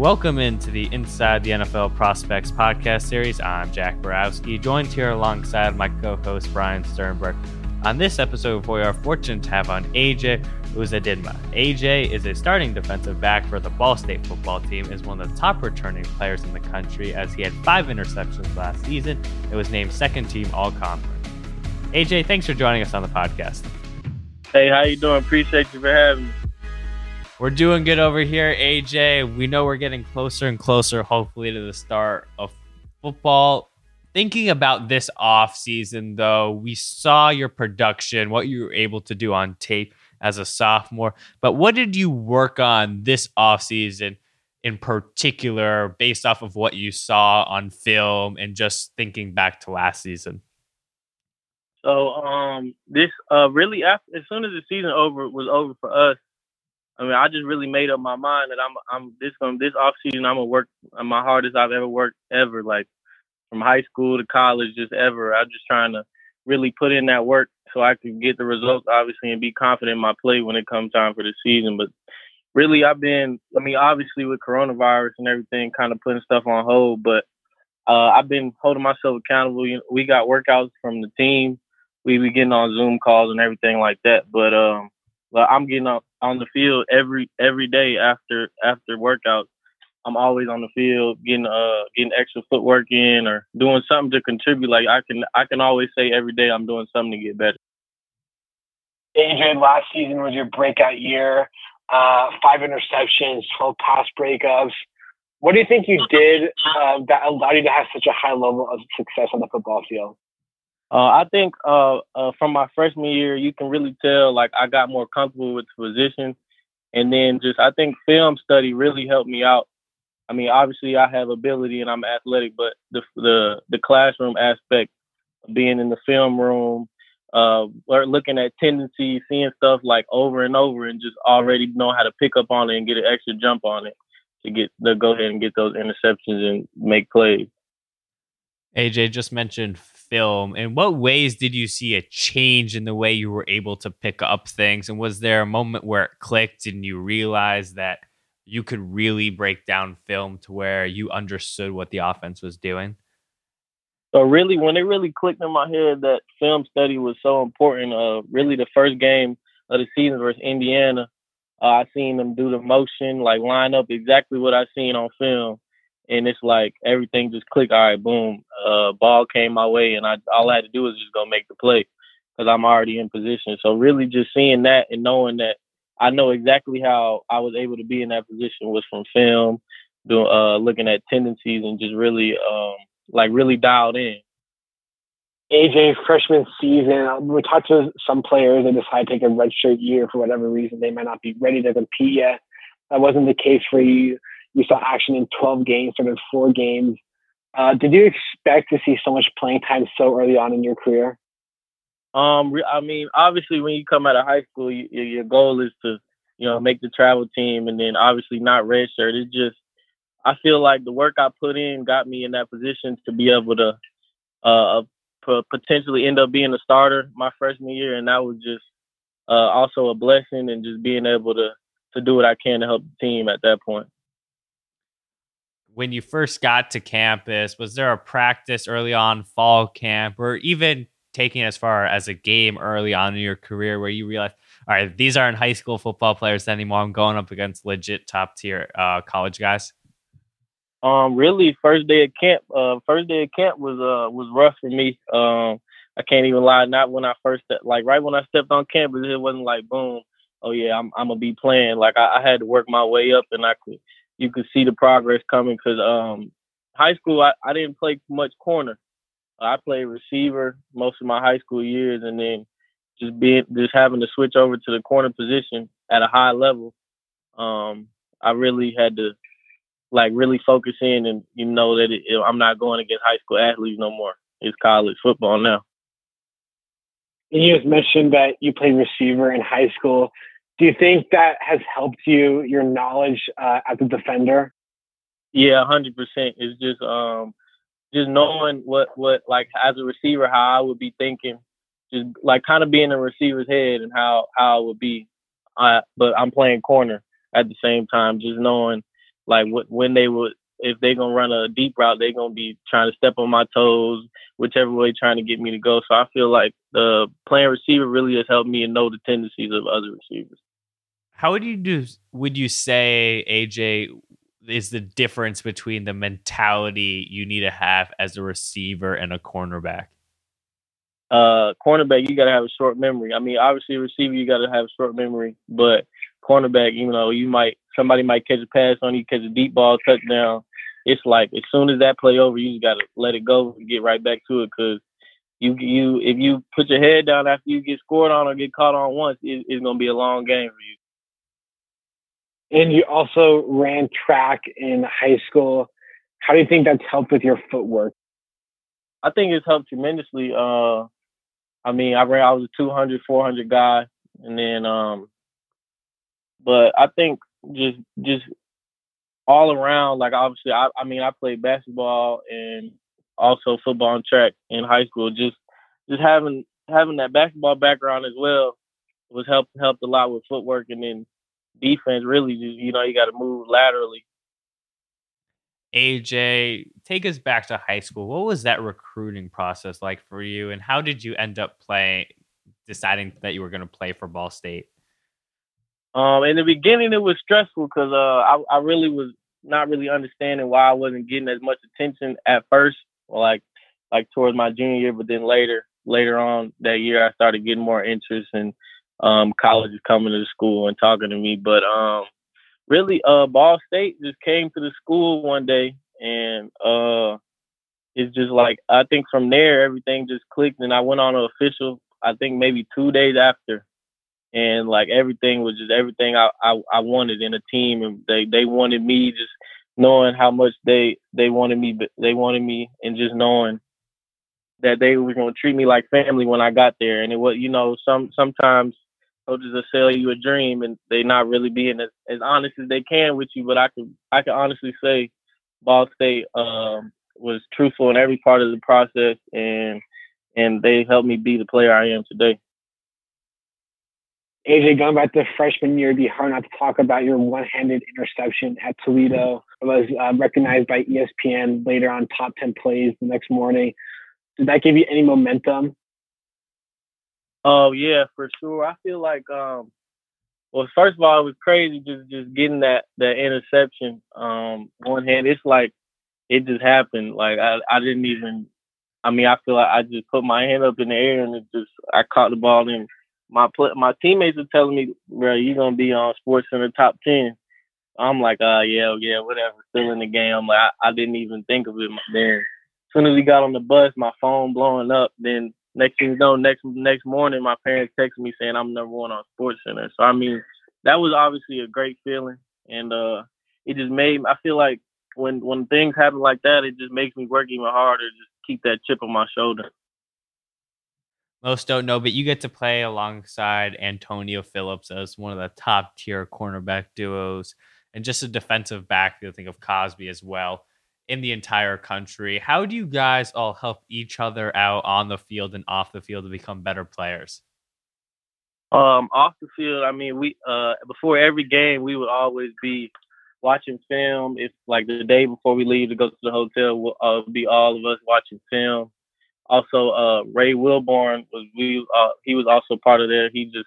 Welcome into the Inside the NFL Prospects podcast series. I'm Jack Borowski, joined here alongside my co-host Brian Sternberg. On this episode, we are fortunate to have on AJ Uzodinma. AJ is a starting defensive back for the Ball State football team, is one of the top returning players in the country as he had five interceptions last season and was named second team all conference. AJ, thanks for joining us on the podcast. Hey, how you doing? Appreciate you for having me. We're doing good over here, AJ. We know we're getting closer and closer, hopefully, to the start of football. Thinking about this off season, though, we saw your production, what you were able to do on tape as a sophomore. But what did you work on this off season in particular, based off of what you saw on film and just thinking back to last season? So, um, this uh, really after as soon as the season over was over for us, I mean, I just really made up my mind that I'm I'm this going this off season I'm gonna work my hardest I've ever worked ever, like from high school to college, just ever. I'm just trying to really put in that work so I could get the results, obviously, and be confident in my play when it comes time for the season. But really, I've been, I mean, obviously with coronavirus and everything, kind of putting stuff on hold, but uh, I've been holding myself accountable. You know, we got workouts from the team. We be getting on Zoom calls and everything like that. But um, I'm getting up on the field every every day after after workouts. I'm always on the field getting uh getting extra footwork in or doing something to contribute. Like I can I can always say every day I'm doing something to get better. Adrian, last season was your breakout year. Uh, five interceptions, 12 pass breakups. What do you think you did uh, that allowed you to have such a high level of success on the football field? Uh, I think uh, uh, from my freshman year, you can really tell like I got more comfortable with the position, and then just I think film study really helped me out. I mean, obviously I have ability and I'm athletic, but the the the classroom aspect, being in the film room, uh, looking at tendencies, seeing stuff like over and over, and just already know how to pick up on it and get an extra jump on it to get to go ahead and get those interceptions and make plays. AJ just mentioned film. In what ways did you see a change in the way you were able to pick up things? And was there a moment where it clicked and you realized that you could really break down film to where you understood what the offense was doing? So really, when it really clicked in my head that film study was so important, uh, really the first game of the season versus Indiana, uh, I seen them do the motion, like line up exactly what I seen on film and it's like everything just clicked. All right, boom, uh, ball came my way, and I all I had to do was just go make the play because I'm already in position. So really, just seeing that and knowing that I know exactly how I was able to be in that position was from film, doing uh, looking at tendencies and just really um, like really dialed in. AJ freshman season, we talked to some players that decide to take a redshirt year for whatever reason. They might not be ready to compete yet. That wasn't the case for you. You saw action in 12 games, started four games. Uh, did you expect to see so much playing time so early on in your career? Um, I mean, obviously, when you come out of high school, you, your goal is to, you know, make the travel team, and then obviously not redshirt. It's just, I feel like the work I put in got me in that position to be able to, uh, potentially end up being a starter my freshman year, and that was just uh, also a blessing, and just being able to to do what I can to help the team at that point when you first got to campus, was there a practice early on, fall camp, or even taking as far as a game early on in your career where you realized, all right, these aren't high school football players anymore. I'm going up against legit top tier uh, college guys. Um, really, first day of camp, uh, first day of camp was uh was rough for me. Um, I can't even lie. Not when I first like right when I stepped on campus, it wasn't like boom. Oh yeah, I'm I'm gonna be playing. Like I, I had to work my way up, and I could you could see the progress coming because um, high school I, I didn't play much corner. I played receiver most of my high school years, and then just being just having to switch over to the corner position at a high level. Um, I really had to like really focus in and you know that it, I'm not going against high school athletes no more. It's college football now. You just mentioned that you played receiver in high school do you think that has helped you your knowledge uh, as a defender? Yeah, hundred percent. It's just um, just knowing what what like as a receiver how I would be thinking, just like kind of being a receiver's head and how how I would be. But I'm playing corner at the same time, just knowing like what when they would if they're gonna run a deep route, they're gonna be trying to step on my toes, whichever way trying to get me to go. So I feel like the playing receiver really has helped me and know the tendencies of other receivers. How would you do? Would you say AJ is the difference between the mentality you need to have as a receiver and a cornerback? Uh, cornerback, you got to have a short memory. I mean, obviously, receiver, you got to have a short memory, but cornerback, you know, you might somebody might catch a pass on you, catch a deep ball, touchdown. It's like as soon as that play over, you just got to let it go and get right back to it because you you if you put your head down after you get scored on or get caught on once, it, it's gonna be a long game for you. And you also ran track in high school. How do you think that's helped with your footwork? I think it's helped tremendously. Uh, I mean, I ran, I was a 200, 400 guy. And then, um, but I think just, just all around, like obviously, I, I mean, I played basketball and also football and track in high school. Just, just having, having that basketball background as well was helped, helped a lot with footwork. And then defense really just, you know, you got to move laterally. AJ, take us back to high school. What was that recruiting process like for you, and how did you end up playing, deciding that you were going to play for Ball State? Um, in the beginning, it was stressful because uh, I, I really was not really understanding why I wasn't getting as much attention at first, like like towards my junior year. But then later, later on that year, I started getting more interest and um, colleges coming to the school and talking to me. But um, really, uh, Ball State just came to the school one day, and uh, it's just like I think from there everything just clicked, and I went on an official. I think maybe two days after, and like everything was just everything I, I, I wanted in a team, and they they wanted me just knowing how much they they wanted me, they wanted me, and just knowing that they were going to treat me like family when I got there. And it was, you know, some sometimes coaches will sell you a dream and they not really being as, as honest as they can with you. But I can I can honestly say Ball State um, was truthful in every part of the process and and they helped me be the player I am today. AJ, going back to freshman year, it'd be hard not to talk about your one-handed interception at Toledo. It was uh, recognized by ESPN later on top 10 plays the next morning. Did that give you any momentum Oh yeah, for sure. I feel like um well first of all it was crazy just just getting that that interception. Um one hand it's like it just happened. Like I, I didn't even I mean I feel like I just put my hand up in the air and it just I caught the ball and my my teammates are telling me, bro, you're gonna be on Sports Center top ten. I'm like, uh yeah, yeah, whatever. Still in the game. I'm like I, I didn't even think of it then. As soon as we got on the bus, my phone blowing up, then next thing you know, next next morning, my parents texted me saying I'm number one on Sports Center. So I mean, that was obviously a great feeling, and uh, it just made I feel like when when things happen like that, it just makes me work even harder, just keep that chip on my shoulder. Most don't know, but you get to play alongside Antonio Phillips as one of the top tier cornerback duos, and just a defensive back. You think of Cosby as well in the entire country. How do you guys all help each other out on the field and off the field to become better players? Um, off the field, I mean, we uh before every game, we would always be watching film. It's like the day before we leave to go to the hotel, we'll uh, be all of us watching film. Also, uh, Ray Wilborn was we uh, he was also part of there. He just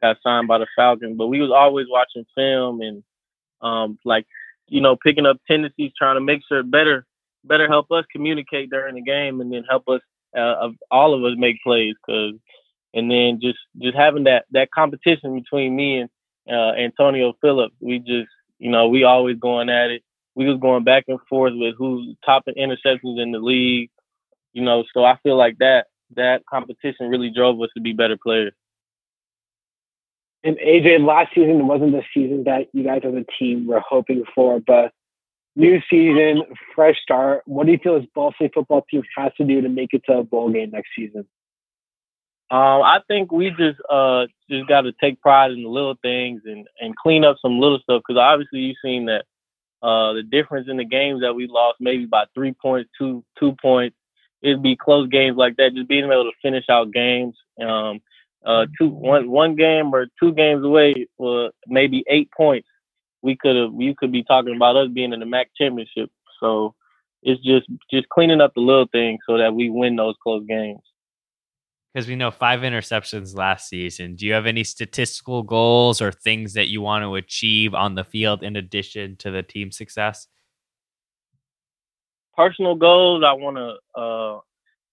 got signed by the Falcons, but we was always watching film and um like you know, picking up tendencies, trying to make sure better, better help us communicate during the game, and then help us, uh, all of us make plays. Cause, and then just just having that that competition between me and uh, Antonio Phillips, we just, you know, we always going at it. We was going back and forth with who's top in interceptions in the league, you know. So I feel like that that competition really drove us to be better players. And AJ, last season wasn't the season that you guys as a team were hoping for, but new season, fresh start. What do you feel this Ball State football team has to do to make it to a bowl game next season? Um, I think we just uh just got to take pride in the little things and and clean up some little stuff because obviously you've seen that uh the difference in the games that we lost maybe by three points, two two points. It'd be close games like that. Just being able to finish out games. Um, uh, two one one game or two games away for maybe eight points, we could have you could be talking about us being in the MAC championship. So it's just just cleaning up the little things so that we win those close games. Because we know five interceptions last season. Do you have any statistical goals or things that you want to achieve on the field in addition to the team success? Personal goals, I want to uh,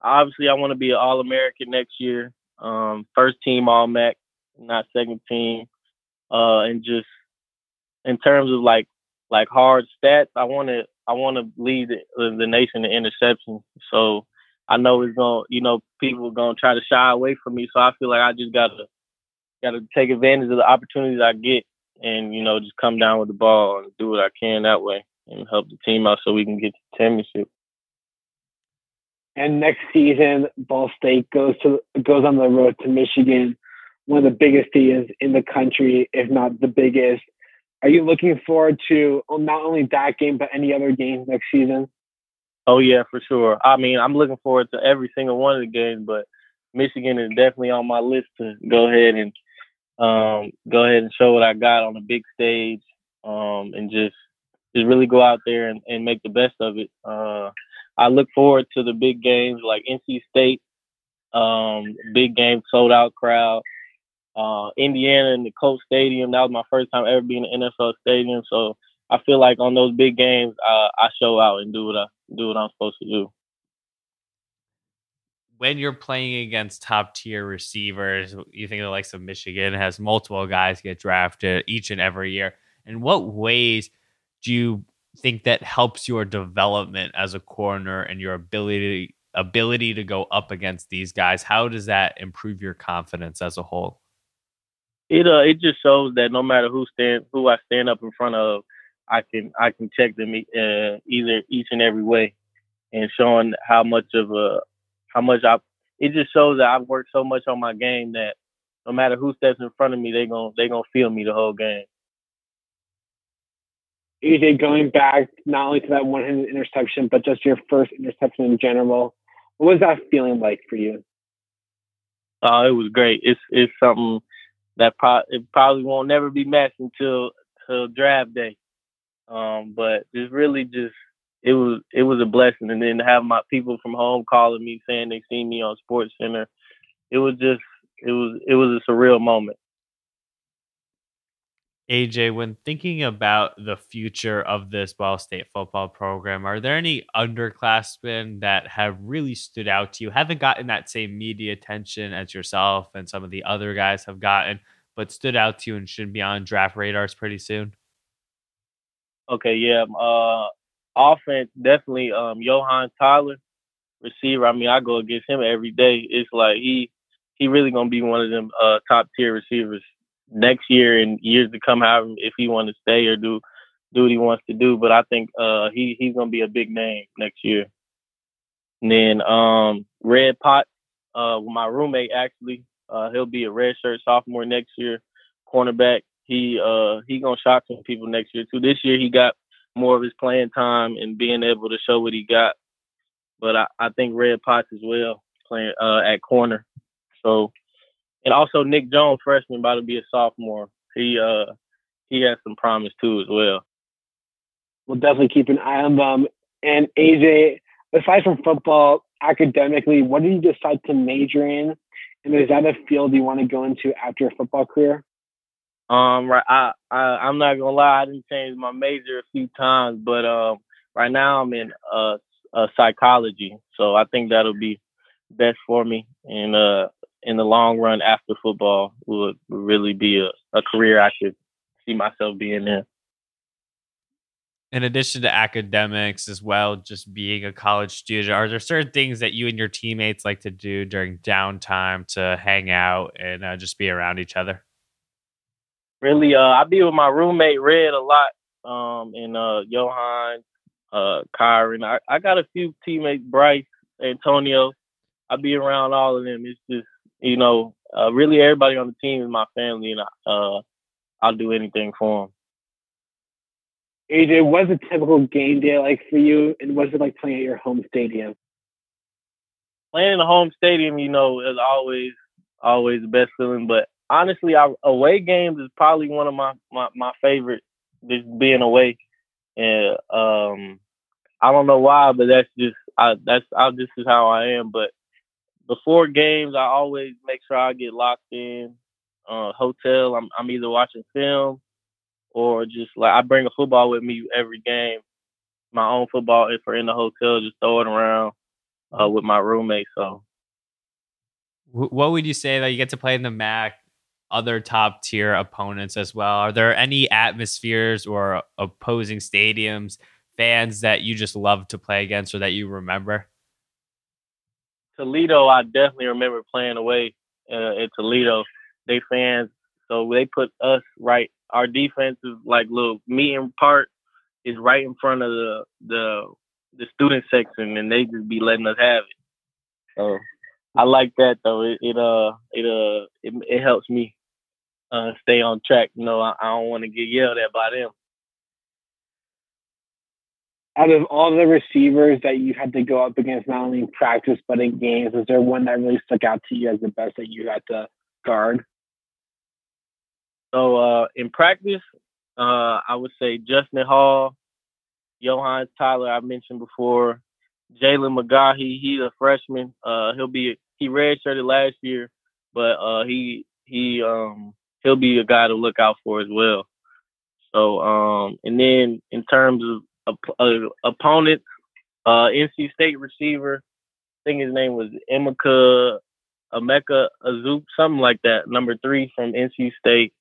obviously I want to be an All American next year, um, first team All MAC, not second team, uh, and just in terms of like like hard stats, I want to I want to lead the, the nation in interceptions. So I know it's gonna you know people are gonna try to shy away from me. So I feel like I just gotta gotta take advantage of the opportunities I get and you know just come down with the ball and do what I can that way and help the team out so we can get to championship. And next season, Ball State goes to goes on the road to Michigan, one of the biggest teams in the country, if not the biggest. Are you looking forward to not only that game but any other games next season? Oh yeah, for sure. I mean, I'm looking forward to every single one of the games, but Michigan is definitely on my list to go ahead and um, go ahead and show what I got on the big stage, um, and just just really go out there and, and make the best of it. Uh, I look forward to the big games like NC State, um, big game, sold out crowd. Uh, Indiana in the Colt Stadium. That was my first time ever being in an NFL stadium. So I feel like on those big games, uh, I show out and do what I do what I'm supposed to do. When you're playing against top tier receivers, you think the likes of Michigan has multiple guys get drafted each and every year. In what ways do you think that helps your development as a corner and your ability ability to go up against these guys? How does that improve your confidence as a whole? It uh it just shows that no matter who stand who I stand up in front of, I can I can check them uh, either each and every way, and showing how much of a how much I it just shows that I've worked so much on my game that no matter who steps in front of me, they gonna they gonna feel me the whole game. AJ, going back not only to that one handed interception, but just your first interception in general, what was that feeling like for you? Oh, it was great. It's it's something that pro- it probably won't never be matched until until draft day. Um, but it's really just it was it was a blessing, and then to have my people from home calling me saying they seen me on Sports Center, it was just it was it was a surreal moment. AJ, when thinking about the future of this Ball State football program, are there any underclassmen that have really stood out to you? Haven't gotten that same media attention as yourself and some of the other guys have gotten, but stood out to you and should be on draft radars pretty soon? Okay, yeah. Uh offense definitely um Yo'Heinz Tyler, receiver. I mean, I go against him every day. It's like he he really gonna be one of them uh top tier receivers next year and years to come, however, if he want to stay or do do what he wants to do. But I think uh, he he's gonna be a big name next year. And then um, Red Pot, uh, my roommate actually, uh, he'll be a redshirt sophomore next year, cornerback. He uh he gonna shock some people next year too. This year he got more of his playing time and being able to show what he got. But I, I think Red Potts as well playing uh, at corner. So and also Nick Jones, freshman, about to be a sophomore. He uh he has some promise too as well. We'll definitely keep an eye on them. And AJ, aside from football, academically, what did you decide to major in? And is that a field you want to go into after a football career? Um, right. I, I I'm not gonna lie, I didn't change my major a few times, but um, right now I'm in uh, uh psychology, so I think that'll be best for me. And uh, in the long run after football would, really be a, a career I could see myself being in. In addition to academics as well, just being a college student, are there certain things that you and your teammates like to do during downtime to hang out and uh, just be around each other? Really, uh, I be with my roommate Red a lot, um, and uh, Yo'Heinz, uh, Kyron. I, I got a few teammates, Bryce, Antonio. I be around all of them. It's just you know, uh, really everybody on the team is my family, and uh, I'll do anything for them. AJ, was a typical game day like for you, and was it like playing at your home stadium? Playing in a home stadium, you know, is always always the best feeling. But honestly, our away games is probably one of my, my, my favorite just being away, and um, I don't know why, but that's just I that's I this is how I am. But before games, I always make sure I get locked in. Uh, hotel, I'm I'm either watching film or just like I bring a football with me every game. My own football if we're in the hotel, just throw it around uh, with my roommate. So, what would you say that you get to play in the MAC? Other top tier opponents as well. Are there any atmospheres or opposing stadiums, fans that you just love to play against or that you remember? Toledo, I definitely remember playing away uh, at Toledo. They fans, so they put us right. Our defense is like little meeting part is right in front of the the the student section, and they just be letting us have it. So I like that though. It, it uh it uh it, it helps me uh stay on track. You know, I, I don't want to get yelled at by them. Out of all the receivers that you had to go up against, not only in practice but in games, is there one that really stuck out to you as the best that you had to guard? So uh, in practice, uh, I would say Justin Hall, Yo'Heinz Tyler, I mentioned before, Jalen McGahee, he's a freshman. Uh, he'll be he redshirted last year, but uh, he he um he'll be a guy to look out for as well. So um and then in terms of uh, opponents, uh, NC State receiver, I think his name was Emeka Emeka Azup, something like that, number three from NC State.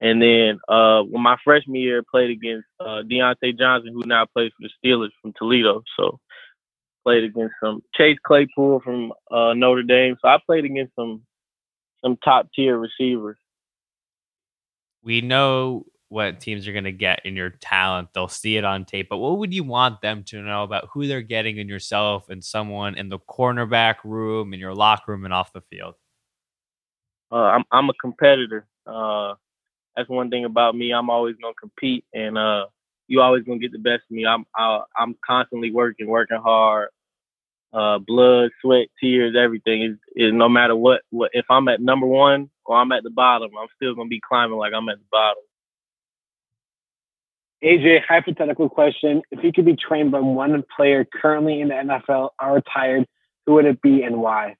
And then uh, when my freshman year, played against uh, Diontae Johnson, who now plays for the Steelers from Toledo. So played against some Chase Claypool from uh, Notre Dame. So I played against some some top tier receivers. We know what teams are going to get in your talent. They'll see it on tape. But what would you want them to know about who they're getting in yourself and someone in the cornerback room, in your locker room, and off the field? Uh, I'm I'm a competitor. Uh, that's one thing about me. I'm always gonna compete, and uh, you always gonna get the best of me. I'm I, I'm constantly working, working hard. Uh, blood, sweat, tears, everything is, is no matter what, what. If I'm at number one or I'm at the bottom, I'm still gonna be climbing like I'm at the bottom. AJ, hypothetical question: If you could be trained by one player currently in the NFL or retired, who would it be and why?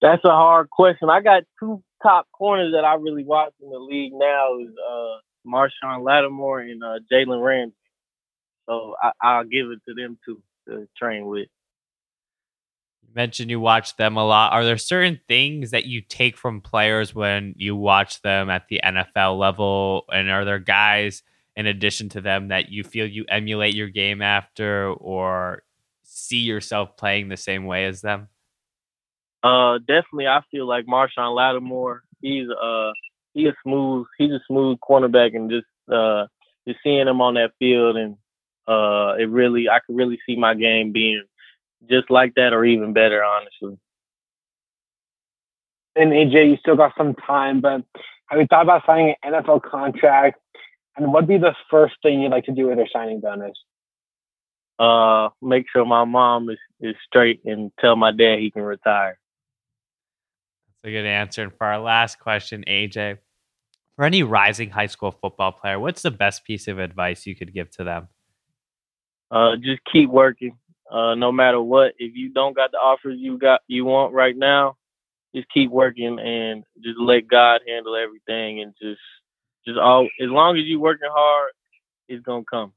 That's a hard question. I got two top corners that I really watch in the league now is uh, Marshon Lattimore and uh, Jalen Ramsey. So I, will give it to them two to train with. Mentioned you watch them a lot. Are there certain things that you take from players when you watch them at the NFL level? And are there guys in addition to them that you feel you emulate your game after or see yourself playing the same way as them? Uh, definitely, I feel like Marshon Lattimore. He's uh, he's a smooth, he's a smooth cornerback, and just uh, just seeing him on that field, and uh, it really, I could really see my game being just like that, or even better, honestly. And AJ, you still got some time, but have you thought about signing an NFL contract? And what'd be the first thing you'd like to do with your signing bonus? Uh, make sure my mom is, is straight and tell my dad he can retire That's a good answer. And for our last question, AJ, for any rising high school football player, what's the best piece of advice you could give to them? Uh, just keep working. Uh, no matter what, if you don't got the offers you got you want right now, just keep working and just let God handle everything and just just all as long as you working hard, it's gonna come.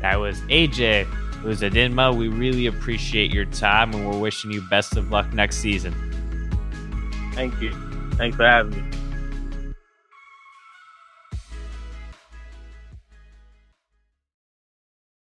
That was AJ Uzodinma. We really appreciate your time and we're wishing you best of luck next season. Thank you. Thanks for having me.